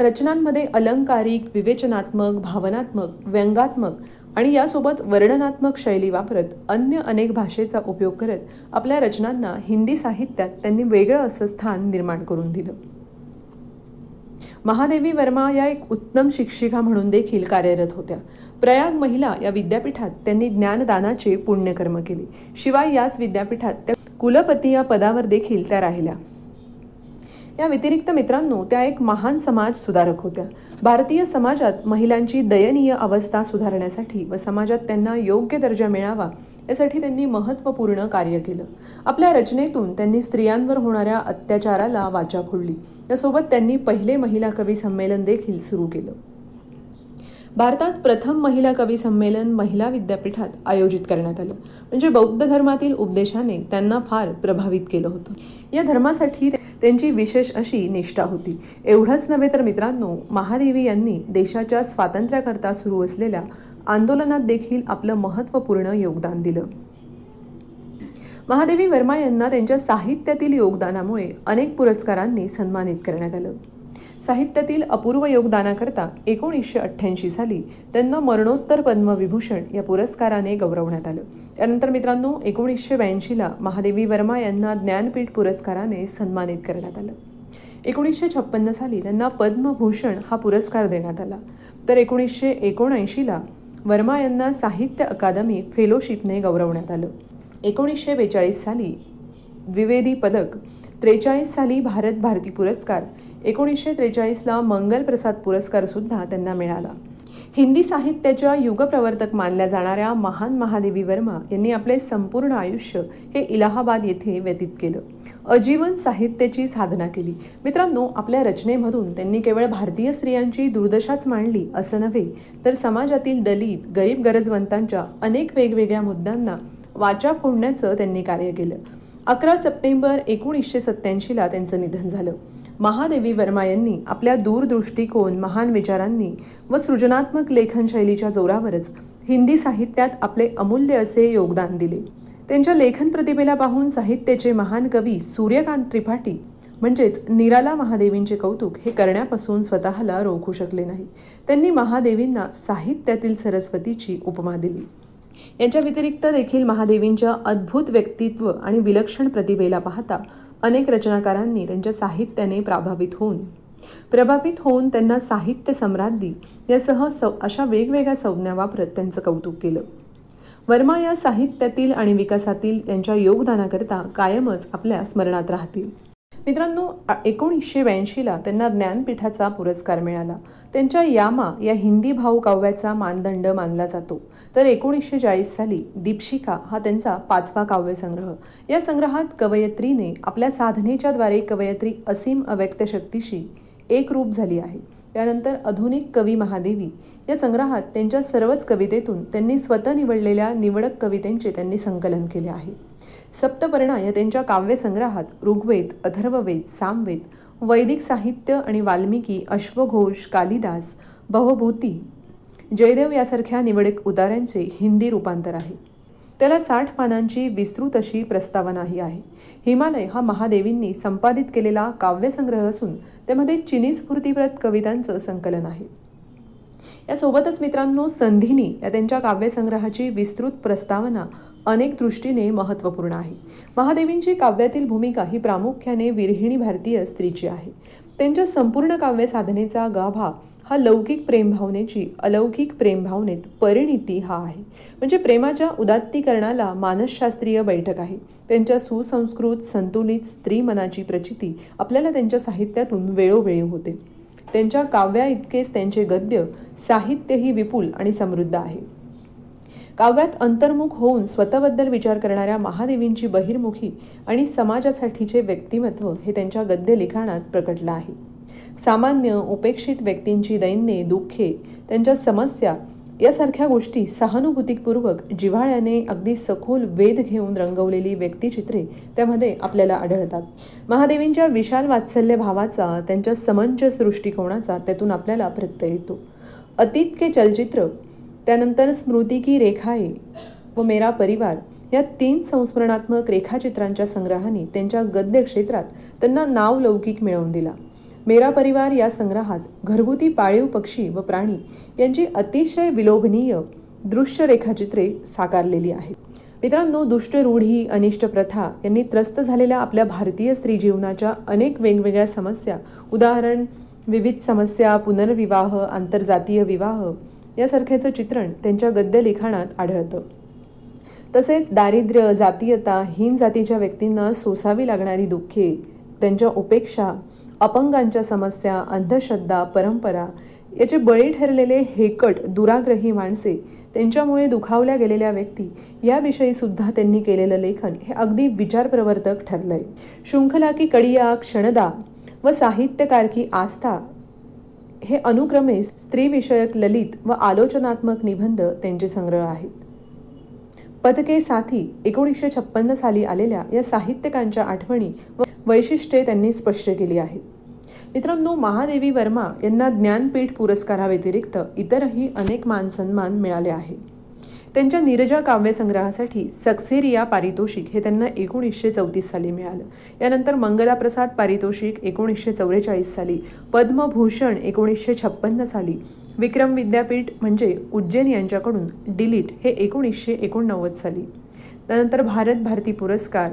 रचनांमध्ये अलंकारिक विवेचनात्मक भावनात्मक व्यंगात्मक आणि यासोबत वर्णनात्मक शैली वापरत अन्य अनेक भाषेचा उपयोग करत आपल्या रचनांना हिंदी साहित्यात त्यांनी वेगळं असं स्थान निर्माण करून दिलं. महादेवी वर्मा या एक उत्तम शिक्षिका म्हणून देखील कार्यरत होत्या. प्रयाग महिला या विद्यापीठात त्यांनी ज्ञानदानाचे पुण्यकर्म केले. शिवाय याच विद्यापीठात त्या कुलपती या पदावर देखील त्या राहिल्या. या व्यतिरिक्त मित्रांनो त्या एक महान समाज सुधारक होत्या. भारतीय समाजात महिलांची दयनीय अवस्था सुधारण्यासाठी व समाजात त्यांना योग्य दर्जा मिळावा यासाठी त्यांनी महत्त्वपूर्ण कार्य केलं. आपल्या रचनेतून त्यांनी स्त्रियांवर होणाऱ्या अत्याचाराला वाचा फोडली. यासोबत त्यांनी पहिले महिला कवी संमेलन देखील सुरू केलं. भारतात प्रथम महिला कवी संमेलन महिला विद्यापीठात आयोजित करण्यात आलं. म्हणजे बौद्ध धर्मातील उपदेशाने त्यांना फार प्रभावित केलं होतं. या धर्मासाठी त्यांची विशेष अशी निष्ठा होती. एवढंच नव्हे तर मित्रांनो महादेवी यांनी देशाच्या स्वातंत्र्याकरता सुरू असलेल्या आंदोलनात देखील आपलं महत्त्वपूर्ण योगदान दिलं. महादेवी वर्मा यांना त्यांच्या साहित्यातील योगदानामुळे अनेक पुरस्कारांनी सन्मानित करण्यात आलं. साहित्यातील अपूर्व योगदानाकरता एकोणीसशे अठ्ठ्याऐंशी साली त्यांना मरणोत्तर पद्मविभूषण या पुरस्काराने गौरवण्यात आलं. त्यानंतर मित्रांनो एकोणीसशे ब्याऐंशीला महादेवी वर्मा यांना ज्ञानपीठ पुरस्काराने सन्मानित करण्यात आलं. एकोणीसशे छप्पन्न साली त्यांना पद्मभूषण हा पुरस्कार देण्यात आला. तर एकोणीसशे एकोणऐंशीला वर्मा यांना साहित्य अकादमी फेलोशिपने गौरवण्यात आलं. एकोणीसशे बेचाळीस साली द्विवेदी पदक त्रेचाळीस साली भारत भारती पुरस्कार एकोणीसशे त्रेचाळीसला मंगल प्रसाद त्यांना मिळाला. हिंदी साहित्याच्या युगप्रवर्तक मानल्या जाणाऱ्या महान महादेवी वर्मा यांनी आपले संपूर्ण आयुष्य हे इलाहाबाद येथे व्यतीत केलं. अजीवन साहित्याची साधना केली. मित्रांनो आपल्या रचनेमधून त्यांनी केवळ भारतीय स्त्रियांची दुर्दशाच मांडली असं नव्हे तर समाजातील दलित गरीब गरजवंतांच्या अनेक वेगवेगळ्या मुद्द्यांना वाचा फोडण्याचं त्यांनी कार्य केलं. अकरा सप्टेंबर एकोणीसशे सत्त्याऐंशीला त्यांचं निधन झालं. महादेवी वर्मा यांनी आपल्या दूरदृष्टिकोन महान विचारांनी व सृजनात्मक लेखनशैलीच्या जोरावरच हिंदी साहित्यात आपले अमूल्य असे योगदान दिले. त्यांच्या लेखन प्रतिभेला पाहून साहित्याचे महान कवी सूर्यकांत त्रिपाठी म्हणजेच निराला महादेवींचे कौतुक हे करण्यापासून स्वतःला रोखू शकले नाही. त्यांनी महादेवींना साहित्यातील सरस्वतीची उपमा दिली. यांच्या व्यतिरिक्त देखील महादेवींच्या अद्भुत व्यक्तित्व आणि विलक्षण प्रतिभेला पाहता अनेक रचनाकारांनी त्यांच्या साहित्याने प्रभावित होऊन प्रभावित होऊन त्यांना साहित्य सम्राज्ञी यासह सौ अशा वेगवेगळ्या संज्ञा वापरत त्यांचं कौतुक केलं. वर्मा या साहित्यातील आणि विकासातील त्यांच्या योगदानाकरता कायमच आपल्या स्मरणात राहतील. मित्रांनो एकोणीसशे ब्याऐंशीला त्यांना ज्ञानपीठाचा पुरस्कार मिळाला. त्यांच्या यामा या हिंदी भाऊ काव्याचा मानदंड मानला जातो. तर एकोणीसशे चाळीस साली दीपशिखा हा त्यांचा पाचवा काव्यसंग्रह या संग्रहात कवयत्रीने आपल्या साधनेच्याद्वारे कवयत्री असीम अव्यक्त शक्तीशी एक रूप झाली आहे. त्यानंतर आधुनिक कवी महादेवी या संग्रहात त्यांच्या सर्वच कवितेतून त्यांनी स्वतः निवडलेल्या निवडक कवितेंचे त्यांनी संकलन केले आहे. सप्तपर्णा या त्यांच्या काव्यसंग्रहात ऋग्वेद अथर्ववेद सामवेद वैदिक साहित्य आणि वाल्मिकी अश्वघोष कालिदास बहुभूती जयदेव यासारख्या निवडक उदारांचे हिंदी रूपांतर आहे. त्याला साठ पानांची विस्तृत अशी प्रस्तावनाही आहे. हिमालय हा महादेवींनी संपादित केलेला काव्यसंग्रह असून त्यामध्ये चिनी स्फूर्तीप्रत कवितांचं संकलन आहे. यासोबतच मित्रांनो संधिनी या त्यांच्या काव्यसंग्रहाची विस्तृत प्रस्तावना अनेक दृष्टीने महत्त्वपूर्ण आहे. महादेवींची काव्यातील भूमिका ही प्रामुख्याने विरहिणी भारतीय स्त्रीची आहे. त्यांच्या संपूर्ण काव्य साधनेचा गाभा हा लौकिक प्रेमभावनेची अलौकिक प्रेमभावनेत परिणिती हा आहे. म्हणजे प्रेमाच्या उदात्तीकरणाला मानसशास्त्रीय बैठक आहे. त्यांच्या सुसंस्कृत संतुलित स्त्री मनाची प्रचिती आपल्याला त्यांच्या साहित्यातून वेळोवेळी होते. त्यांच्या काव्या इतकेच त्यांचे गद्य साहित्यही विपुल आणि समृद्ध आहे. काव्यात अंतर्मुख होऊन स्वतःबद्दल विचार करणाऱ्या महादेवींची बहिर्मुखी आणि समाजासाठीचे व्यक्तिमत्व हे त्यांच्या गद्य लिखाणात प्रकटलं आहे. सामान्य उपेक्षित व्यक्तींची दैन्ये दुःखे त्यांच्या समस्या यासारख्या गोष्टी सहानुभूतीपूर्वक जिव्हाळ्याने अगदी सखोल वेध घेऊन रंगवलेली व्यक्तिचित्रे त्यामध्ये आपल्याला आढळतात. महादेवींच्या विशाल वात्सल्य भावाचा त्यांच्या समंजस दृष्टिकोनाचा त्यातून आपल्याला प्रत्यय येतो. अतीत के चलचित्र त्यानंतर स्मृती की रेखाए व मेरा परिवार या तीन संस्मरणात्मक रेखाचित्रांच्या संग्रहाने त्यांच्या गद्य क्षेत्रात त्यांना नाव लौकिक मिळवून दिला. मेरा परिवार या संग्रहात घरगुती पाळीव पक्षी व प्राणी यांची अतिशय विलोभनीय दृश्य रेखाचित्रे साकारलेली आहेत. मित्रांनो दुष्ट रूढी अनिष्ट प्रथा यांनी त्रस्त झालेल्या आपल्या भारतीय स्त्री जीवनाच्या अनेक वेगवेगळ्या समस्या उदाहरण विविध समस्या पुनर्विवाह आंतरजातीय विवाह यासारख्याचं चित्रण त्यांच्या गद्य लिखाणात आढळतं. तसेच दारिद्र्य जातीयता हीन जातीच्या व्यक्तींना सोसावी लागणारी दुःखे त्यांच्या उपेक्षा अपंगांच्या समस्या अंधश्रद्धा परंपरा याचे बळी ठरलेले हेकट दुराग्रही माणसे त्यांच्यामुळे दुखावल्या गेलेल्या व्यक्ती याविषयी सुद्धा त्यांनी केलेलं लेखन हे अगदी विचारप्रवर्तक ठरलंय. शृंखला की कडिया क्षणदा व साहित्यकार की आस्था हे अनुक्रमे स्त्रीविषयक ललित व आलोचनात्मक निबंध त्यांचे संग्रह आहेत. पथके साथी एकोणीसशे छप्पन्न साली आलेल्या या साहित्यकांच्या आठवणी व वैशिष्ट्ये त्यांनी स्पष्ट केली आहेत. मित्रांनो महादेवी वर्मा यांना ज्ञानपीठ पुरस्काराव्यतिरिक्त इतरही अनेक मानसन्मान मिळाले आहे. त्यांच्या नीरजा काव्यसंग्रहासाठी सक्सेरिया पारितोषिक हे त्यांना एकोणीसशे चौतीस साली मिळालं. यानंतर मंगलाप्रसाद पारितोषिक एकोणीसशे चौवेचाळीस साली पद्मभूषण एकोणीसशे छप्पन्न साली विक्रम विद्यापीठ म्हणजे उज्जैन यांच्याकडून डिलीट हे एकोणीसशे एकोणनव्वद साली. त्यानंतर भारत भारती पुरस्कार.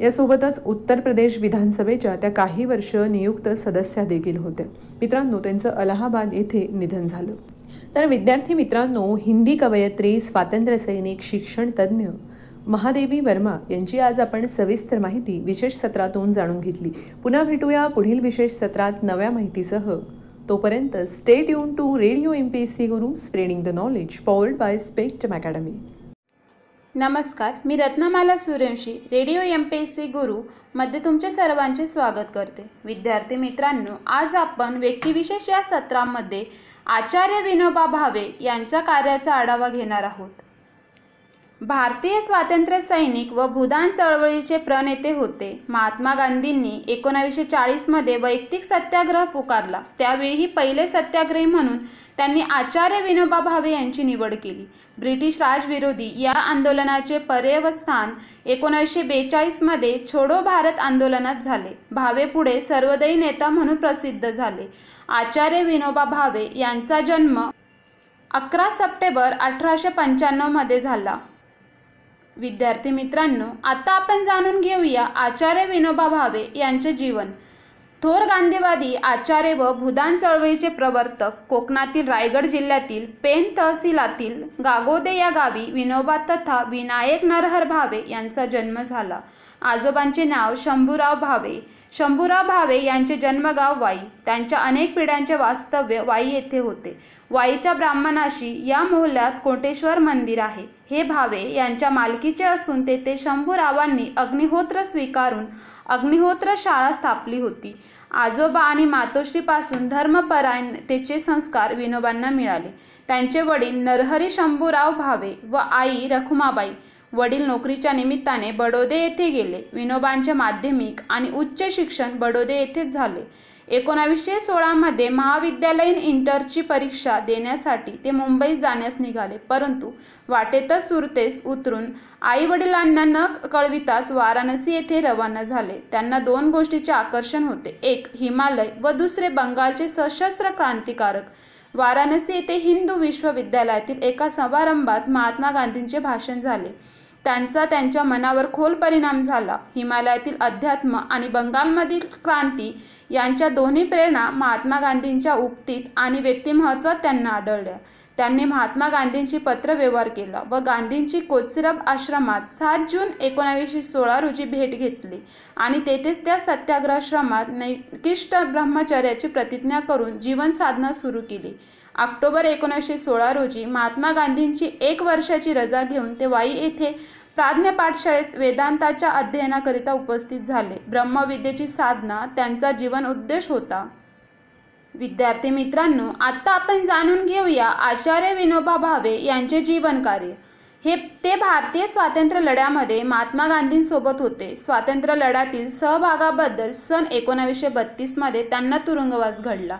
यासोबतच उत्तर प्रदेश विधानसभेच्या त्या काही वर्ष नियुक्त सदस्या देखील होत्या. मित्रांनो त्यांचं अलाहाबाद येथे निधन झालं. तर विद्यार्थी मित्रांनो हिंदी कवयत्री स्वातंत्र्यसैनिक शिक्षणतज्ज्ञ शिक्षण महादेवी वर्मा यांची आज आपण सविस्तर माहिती विशेष सत्रातून जाणून घेतली. पुन्हा भेटूया पुढील विशेष सत्रात नव्या माहितीसह. तोपर्यंत stay tuned to radio M P S C Guru spreading the knowledge powered by Spectrum Academy नमस्कार मी Ratnamala Suryavanshi radio M P S C Guru मध्ये तुमचे सर्वांचे स्वागत करते. विद्यार्थी मित्रांनो आज आपण व्यक्तिविशेष या सत्रामध्ये आचार्य विनोबा भावे यांच्या कार्याचा आढावा घेणार आहोत. भारतीय स्वातंत्र्य सैनिक व भूदान चळवळीचे प्रणेते होते. महात्मा गांधींनी एकोणावीसशे चाळीसमध्ये वैयक्तिक सत्याग्रह पुकारला. त्यावेळीही पहिले सत्याग्रही म्हणून त्यांनी आचार्य विनोबा भावे यांची निवड केली. ब्रिटिश राजविरोधी या आंदोलनाचे पर्यवस्थान एकोणीसशे बेचाळीसमध्ये छोडो भारत आंदोलनात झाले. भावे पुढे सर्वदयी नेता म्हणून प्रसिद्ध झाले. आचार्य विनोबा भावे यांचा जन्म अकरा सप्टेंबर अठराशे पंच्याण्णवमध्ये झाला. विद्यार्थी मित्रांनो आता आपण जाणून घेऊया आचार्य विनोबा भावे यांचे जीवन. थोर गांधीवादी आचार्य व भूदान चळवळीचे प्रवर्तक कोकणातील रायगड जिल्ह्यातील पेन तहसीलातील गागोदे या गावी विनोबा तथा विनायक नरहर भावे यांचा जन्म झाला. आजोबांचे नाव शंभूराव भावे. शंभूराव भावे यांचे जन्मगाव वाई. त्यांच्या अनेक पिढ्यांचे वास्तव्य वाई येथे होते. वाईच्या ब्राह्मणाशी या मोहल्ल्यात कोटेश्वर मंदिर आहे. हे भावे यांच्या मालकीचे असून तेथे शंभूरावांनी अग्निहोत्र स्वीकारून अग्निहोत्र शाळा स्थापली होती. आजोबा आणि मातोश्रीपासून धर्मपरायणतेचे संस्कार विनोबांना मिळाले. त्यांचे वडील नरहरी शंभूराव भावे व आई रखुमाबाई वडील नोकरीच्या निमित्ताने बडोदे येथे गेले. विनोबांचे माध्यमिक आणि उच्च शिक्षण बडोदे येथेच झाले. एकोणावीसशे सोळामध्ये महाविद्यालयीन इंटरची परीक्षा देण्यासाठी ते मुंबईत जाण्यास निघाले. परंतु वाटेतच सुरतेस उतरून आई वडिलांना न कळविताच वाराणसी येथे रवाना झाले. त्यांना दोन गोष्टीचे आकर्षण होते. एक हिमालय व दुसरे बंगालचे सशस्त्र क्रांतिकारक. वाराणसी येथे हिंदू विश्वविद्यालयातील एका समारंभात महात्मा गांधींचे भाषण झाले. त्यांचा त्यांच्या मनावर खोल परिणाम झाला. हिमालयातील अध्यात्म आणि बंगालमधील क्रांती यांच्या दोन्ही प्रेरणा महात्मा गांधींच्या उक्तीत आणि व्यक्तिमत्वात त्यांना आढळल्या. त्यांनी महात्मा गांधींची पत्रव्यवहार केला व गांधींची कोचरब आश्रमात सात जून एकोणावीसशे सोळा रोजी भेट घेतली आणि तेथेच त्या सत्याग्रहाश्रमात नैकिष्ट ब्रह्मचर्याची प्रतिज्ञा करून जीवन साधना सुरू केली. ऑक्टोबर एकोणीसशे सोळा रोजी महात्मा गांधींची एक वर्षाची रजा घेऊन ते वाई येथे प्राज्ञ पाठशाळेत वेदांताच्या अध्ययनाकरिता उपस्थित झाले. ब्रह्मविद्येची साधना त्यांचा जीवन उद्देश होता. विद्यार्थी मित्रांनो आत्ता आपण जाणून घेऊया आचार्य विनोबा भावे यांचे जीवन कार्य. हे ते भारतीय स्वातंत्र्य लढ्यामध्ये महात्मा गांधींसोबत होते. स्वातंत्र्य लढ्यातील सहभागाबद्दल सन एकोणावीसशे बत्तीसमध्ये त्यांना तुरुंगवास घडला.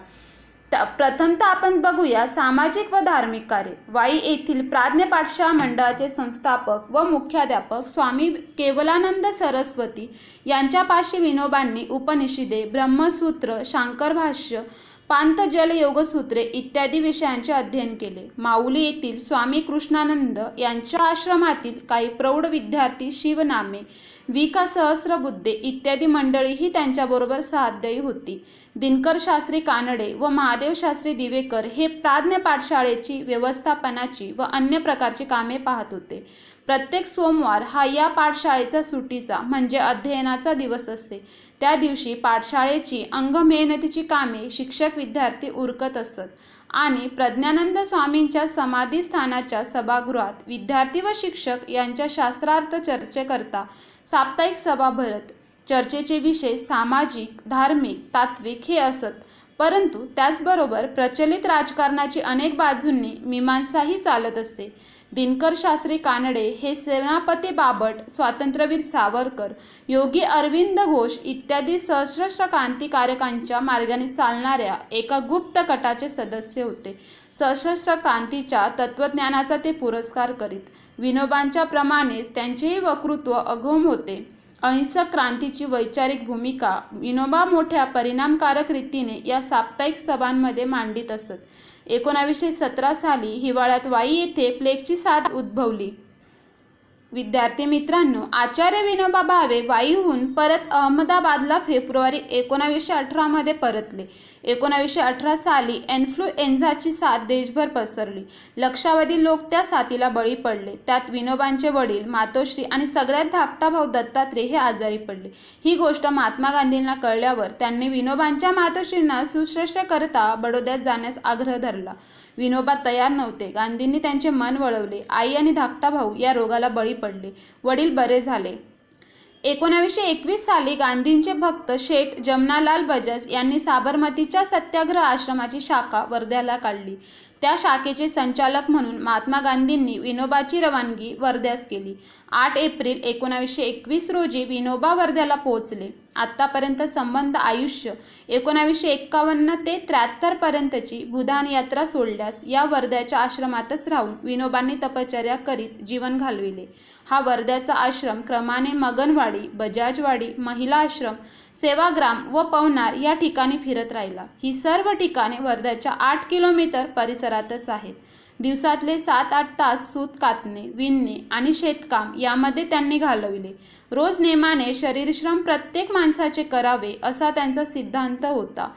प्रथमतः आपण बघूया सामाजिक व धार्मिक कार्य. वाई येथील प्राज्ञ पाठशाळा मंडळाचे संस्थापक व मुख्याध्यापक स्वामी केवलानंद सरस्वती यांच्यापाशी विनोबांनी उपनिषदे ब्रह्मसूत्र शांकर भाष्य पांतजल योगसूत्रे इत्यादी विषयांचे अध्ययन केले. माऊली येथील स्वामी कृष्णानंद यांच्या आश्रमातील काही प्रौढ विद्यार्थी शिवनामे विका सहस्रबुद्धे इत्यादी मंडळीही त्यांच्याबरोबर साध्ययी होती. दिनकर शास्त्री कानडे व महादेव शास्त्री दिवेकर हे प्राज्ञ पाठशाळेची व्यवस्थापनाची व अन्य प्रकारची कामे पाहत होते. प्रत्येक सोमवार हा या पाठशाळेचा सुटीचा म्हणजे अध्ययनाचा दिवस असे त्या दिवशी पाठशाळेची अंग मेहनतीची कामे शिक्षक विद्यार्थी उरकत असत. आणि प्रज्ञानंद स्वामींच्या समाधीस्थानाच्या सभागृहात विद्यार्थी व शिक्षक यांच्या शास्त्रार्थ चर्चेकरता साप्ताहिक सभा भरत चर्चेचे विषय सामाजिक धार्मिक तात्विक हे असत. परंतु त्याचबरोबर प्रचलित राजकारणाची अनेक बाजूंनी मीमांसाही चालत असे. दिनकर शास्त्री कानडे हे सेनापती बाबट स्वातंत्र्यवीर सावरकर योगी अरविंद घोष इत्यादी सशस्त्र क्रांतिकारकांच्या मार्गाने चालणाऱ्या एका गुप्त गटाचे सदस्य होते. सशस्त्र क्रांतीच्या तत्त्वज्ञानाचा ते पुरस्कार करीत. विनोबांच्या प्रमाणेच त्यांचेही वक्तृत्व अघोम होते. अहिंसक क्रांतीची वैचारिक भूमिका विनोबा मोठ्या परिणामकारक रीतीने या साप्ताहिक सभांमध्ये मांडित असत. एकोणावीसशे सतरा साली हिवाळ्यात वाई येथे प्लेगची साथ उद्भवली. विद्यार्थी मित्रांनो आचार्य विनोबा भावे वाईहून परत अहमदाबादला फेब्रुवारी एकोणावीसशे अठरामध्ये परतले. एकोणावीसशे अठरा साली एन्फ्लुएन्झाची साथ देशभर पसरली. लक्षावधी लोक त्या साथीला बळी पडले. त्यात विनोबांचे वडील मातोश्री आणि सगळ्यात धाकटा भाऊ दत्तात्रेय हे आजारी पडले. ही गोष्ट महात्मा गांधींना कळल्यावर त्यांनी विनोबांच्या मातोश्रींना सुश्रेष्ठ करता बडोद्यात जाण्यास आग्रह धरला. विनोबा तयार नव्हते. गांधींनी त्यांचे मन वळवले. आई आणि धाकटा भाऊ या रोगाला बळी पडले. वडील बरे झाले. एकोणावीसशे एकवीस साली गांधींचे भक्त शेठ जमनालाल बजाज यांनी साबरमतीच्या सत्याग्रह आश्रमाची शाखा वर्ध्याला काढली. त्या शाखेचे संचालक म्हणून महात्मा गांधींनी विनोबाची रवानगी वर्ध्यास केली. आठ एप्रिल एकोणावीसशे एकवीस रोजी विनोबा वर्ध्याला पोहोचले. आत्तापर्यंत संबंध आयुष्य एकोणावीसशे एक्कावन्न ते त्र्याहत्तरपर्यंतची भूदान यात्रा सोडल्यास या वर्ध्याच्या आश्रमातच राहून विनोबांनी तपश्चर्या करीत जीवन घालविले. हा वर्ध्याचा आश्रम क्रमाने मगनवाडी बजाजवाडी महिला आश्रम सेवाग्राम व पवनार या ठिकाणी फिरत राहिला. ही सर्व ठिकाणे वर्ध्याच्या आठ किलोमीटर परिसरातच आहेत. दिवसातले सात आठ तास सूत कातणे विणणे आणि शेतकाम यामध्ये त्यांनी घालविले. रोज नेमाने शरीरश्रम प्रत्येक माणसाचे करावे असा त्यांचा सिद्धांत होता.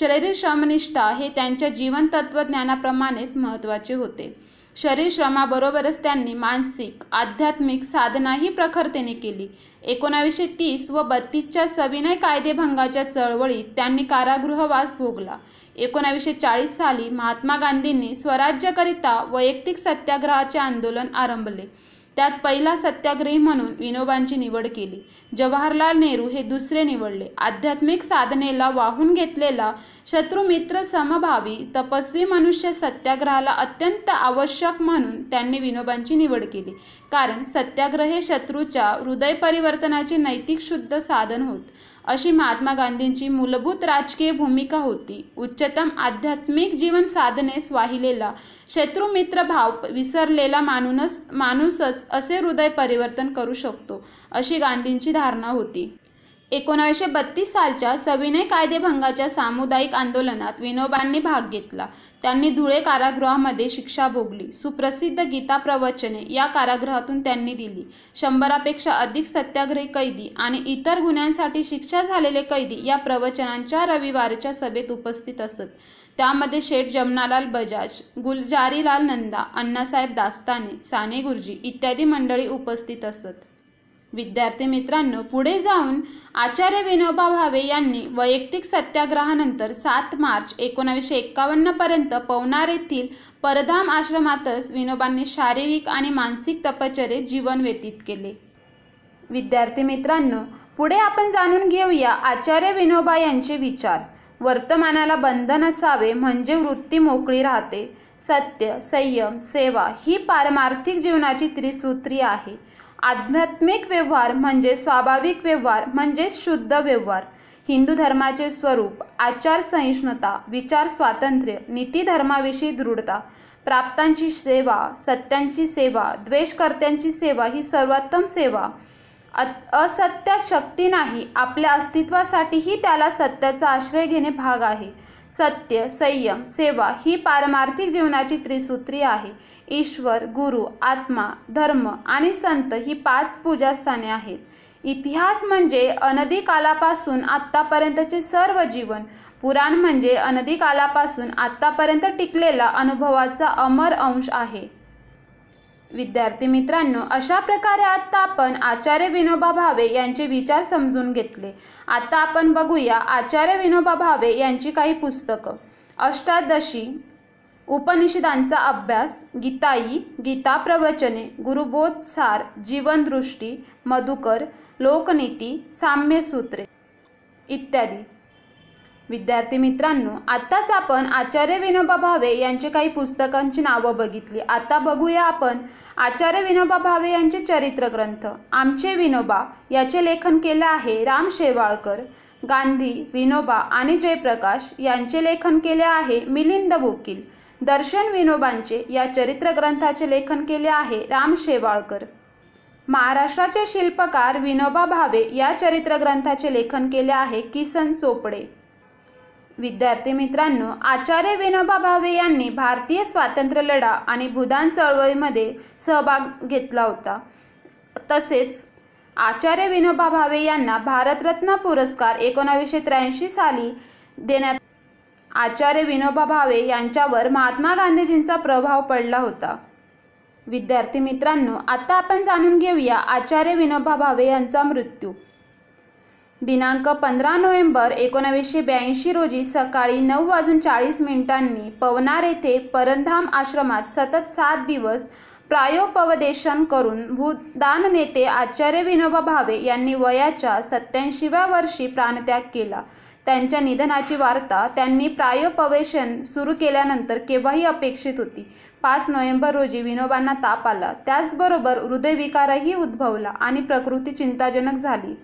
शरीर श्रमनिष्ठा हे त्यांच्या जीवन तत्त्वज्ञानाप्रमाणेच महत्त्वाचे होते. शरीर श्रमाबरोबरच त्यांनी मानसिक आध्यात्मिक साधनाही प्रखरतेने केली. एकोणावीसशे तीस व बत्तीसच्या सविनय कायदेभंगाच्या चळवळीत त्यांनी कारागृहवास भोगला. एकोणावीसशे चाळीस साली महात्मा गांधींनी स्वराज्याकरिता वैयक्तिक सत्याग्रहाचे आंदोलन आरंभले. त्यात पहिला सत्याग्रही म्हणून विनोबांची निवड केली. जवाहरलाल नेहरू हे दुसरे निवडले. आध्यात्मिक साधनेला वाहून घेतलेला शत्रुमित्र समभावी तपस्वी मनुष्य सत्याग्रहाला अत्यंत आवश्यक म्हणून त्यांनी विनोबांची निवड केली. कारण सत्याग्रह हे शत्रूच्या हृदय परिवर्तनाचे नैतिक शुद्ध साधन होत. अशी महात्मा गांधींची मूलभूत राजकीय भूमिका होती. उच्चतम आध्यात्मिक जीवन साधनेस वाहिलेला शत्रुमित्र भाव विसरलेला माणूनच माणूसच असे हृदय परिवर्तन करू शकतो अशी गांधींची धारणा होती. एकोणीसशे बत्तीस सालच्या सविनय कायदेभंगाच्या सामुदायिक आंदोलनात विनोबांनी भाग घेतला. त्यांनी धुळे कारागृहामध्ये शिक्षा भोगली. सुप्रसिद्ध गीता प्रवचने या कारागृहातून त्यांनी दिली. शंभरापेक्षा अधिक सत्याग्रही कैदी आणि इतर गुन्ह्यांसाठी शिक्षा झालेले कैदी या प्रवचनांच्या रविवारच्या सभेत उपस्थित असत. त्यामध्ये शेठ जमनालाल बजाज गुलजारीलाल नंदा अण्णासाहेब दास्ताने साने गुरुजी इत्यादी मंडळी उपस्थित असत. विद्यार्थी मित्रांनो पुढे जाऊन आचार्य विनोबा भावे यांनी वैयक्तिक सत्याग्रहानंतर सात मार्च एकोणावीसशे एक्कावन्नपर्यंत पवनार येथील परधाम आश्रमातच विनोबांनी शारीरिक आणि मानसिक तपचर्ये जीवन व्यतीत केले. विद्यार्थी मित्रांनो पुढे आपण जाणून घेऊया आचार्य विनोबा यांचे विचार. वर्तमानाला बंधन असावे म्हणजे वृत्ती मोकळी राहते. सत्य संयम सेवा ही पारमार्थिक जीवनाची त्रिसूत्री आहे. आध्यात्मिक व्यवहार म्हणजे स्वाभाविक व्यवहार म्हणजे शुद्ध व्यवहार. हिंदू धर्माचे स्वरूप आचार सहिष्णुता विचार स्वातंत्र्य नीतिधर्माविषयी दृढता प्राप्तांची सेवा सत्यांची सेवा द्वेषकर्त्यांची सेवा ही सर्वोत्तम सेवा. असत्य शक्ती नाही आपल्या अस्तित्वासाठीही त्याला सत्याचा आश्रय घेणे भाग आहे. सत्य संयम सेवा ही पारमार्थिक जीवनाची त्रिसूत्री आहे. ईश्वर गुरु आत्मा धर्म आणि संत ही पाच पूजास्थाने आहेत. इतिहास म्हणजे अनदी कालापासून आत्तापर्यंतचे सर्व जीवन. पुराण म्हणजे अनदी कालापासून आत्तापर्यंत टिकलेला अनुभवाचा अमर अंश आहे. विद्यार्थी मित्रांनो अशा प्रकारे आत्ता आपण आचार्य विनोबा भावे यांचे विचार समजून घेतले. आता आपण बघूया आचार्य विनोबा भावे यांची काही पुस्तकं. अष्टादशी उपनिषदांचा अभ्यास गीताई गीता प्रवचने गुरुबोध सार जीवनदृष्टी मधुकर लोकनीती साम्यसूत्रे इत्यादी. विद्यार्थी मित्रांनो आत्ताच आपण आचार्य विनोबा भावे यांचे काही पुस्तकांची नावं बघितली. आता बघूया आपण आचार्य विनोबा भावे यांचे चरित्र ग्रंथ आमचे विनोबा याचे लेखन केलं आहे राम शेवाळकर गांधी विनोबा आणि जयप्रकाश यांचे लेखन केले आहे मिलिंद बोकील दर्शन विनोबांचे या चरित्र ग्रंथाचे लेखन केले आहे राम शेवाळकर. महाराष्ट्राचे शिल्पकार विनोबा भावे या चरित्र ग्रंथाचे लेखन केले आहे किसन चोपडे. विद्यार्थी मित्रांनो आचार्य विनोबा भावे यांनी भारतीय स्वातंत्र्य लढा आणि भूदान चळवळीमध्ये सहभाग घेतला होता. तसेच आचार्य विनोबा भावे यांना भारतरत्न पुरस्कार एकोणावीसशे त्र्याऐंशी साली देण्यात आचार्य विनोबा भावे यांच्यावर महात्मा गांधीजींचा प्रभाव पडला होता. विद्यार्थी मित्रांनो आता आपण जाणून घेऊया आचार्य विनोबा भावे यांचा मृत्यू. दिनांक पंधरा नोव्हेंबर एकोणावीसशे ब्याऐंशी रोजी सकाळी नऊ वाजून चाळीस मिनिटांनी पवनार येथे परंधाम आश्रमात सतत सात दिवस प्रायोपवदेशन करून भूदान नेते आचार्य विनोबा भावे यांनी वयाच्या सत्याऐंशीव्या वर्षी प्राणत्याग केला. त्यांच्या निधनाची वार्ता त्यांनी प्रायोपवेशन सुरू केल्यानंतर केव्हाही अपेक्षित होती. पाच नोव्हेंबर रोजी विनोबांना ताप आला. त्याचबरोबर हृदयविकारही उद्भवला आणि प्रकृती चिंताजनक झाली.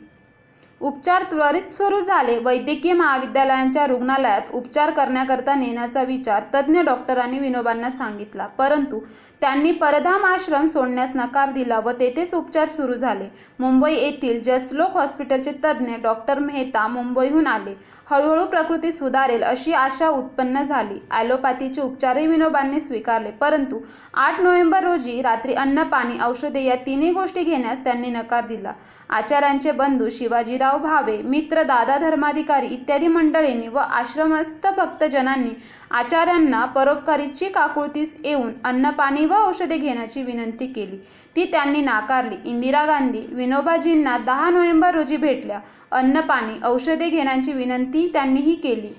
उपचार त्वरित सुरू झाले. वैद्यकीय महाविद्यालयांच्या रुग्णालयात उपचार करण्याकरता नेण्याचा विचार तज्ज्ञ डॉक्टरांनी विनोबांना सांगितला. परंतु त्यांनी परधाम आश्रम सोडण्यास नकार दिला व तेथेच उपचार सुरू झाले. मुंबई येथील जसलोक हॉस्पिटलचे तज्ज्ञ डॉक्टर मेहता मुंबईहून आले. हळूहळू प्रकृती सुधारेल अशी आशा उत्पन्न झाली. ॲलोपॅथीचे उपचारही विनोबांनी स्वीकारले. परंतु आठ नोव्हेंबर रोजी रात्री अन्न पाणी औषधे या तिन्ही गोष्टी घेण्यास त्यांनी नकार दिला. आचार्यांचे बंधू शिवाजीराव भावे मित्र दादा धर्माधिकारी इत्यादी मंडळींनी व आश्रमस्थ भक्तजनांनी आचार्यांना परोपकारीची काकुळतीस येऊन अन्न पाणी व औषधे घेण्याची विनंती केली. ती त्यांनी नाकारली. इंदिरा गांधी विनोबाजींना दहा नोव्हेंबर रोजी भेटल्या. अन्नपाणी औषधे घेण्याची विनंती त्यांनीही केली.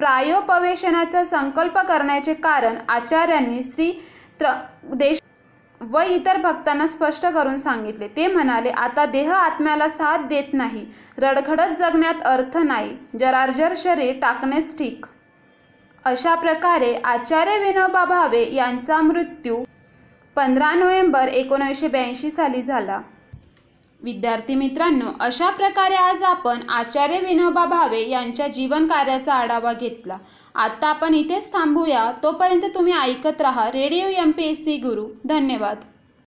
प्रायोपवेशनाचा संकल्प करण्याचे कारण आचार्यांनी श्री त्र देश व इतर भक्तांना स्पष्ट करून सांगितले. ते म्हणाले आता देह आत्म्याला साथ देत नाही. रडखडत जगण्यात अर्थ नाही. जरार्जर शरीर टाकणेच ठीक. अशा प्रकारे आचार्य विनोबा भावे यांचा मृत्यू पंधरा नोव्हेंबर एकोणीसशे ब्याऐंशी साली झाला. विद्यार्थी मित्रांनो अशा प्रकारे आज आपण आचार्य विनोबा भावे यांच्या जीवन कार्याचा आढावा घेतला. आत्ता आपण इथेच थांबूया. तोपर्यंत तुम्ही ऐकत राहा radio M P S C Guru. धन्यवाद.